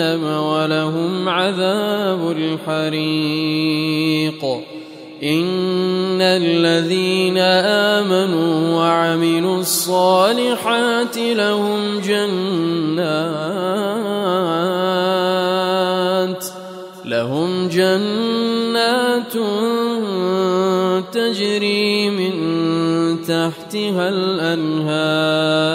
ولهم عذاب الحريق. إن الذين آمنوا وعملوا الصالحات لهم جنات لهم جنات تجري من تحتها الأنهار.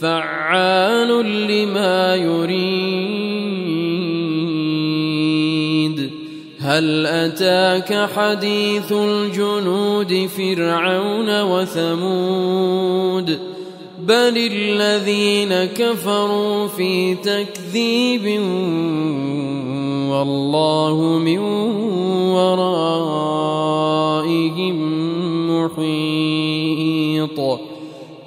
فعال لما يريد. هل أتاك حديث الجنود فرعون وثمود؟ بل الذين كفروا في تكذيب والله من ورائهم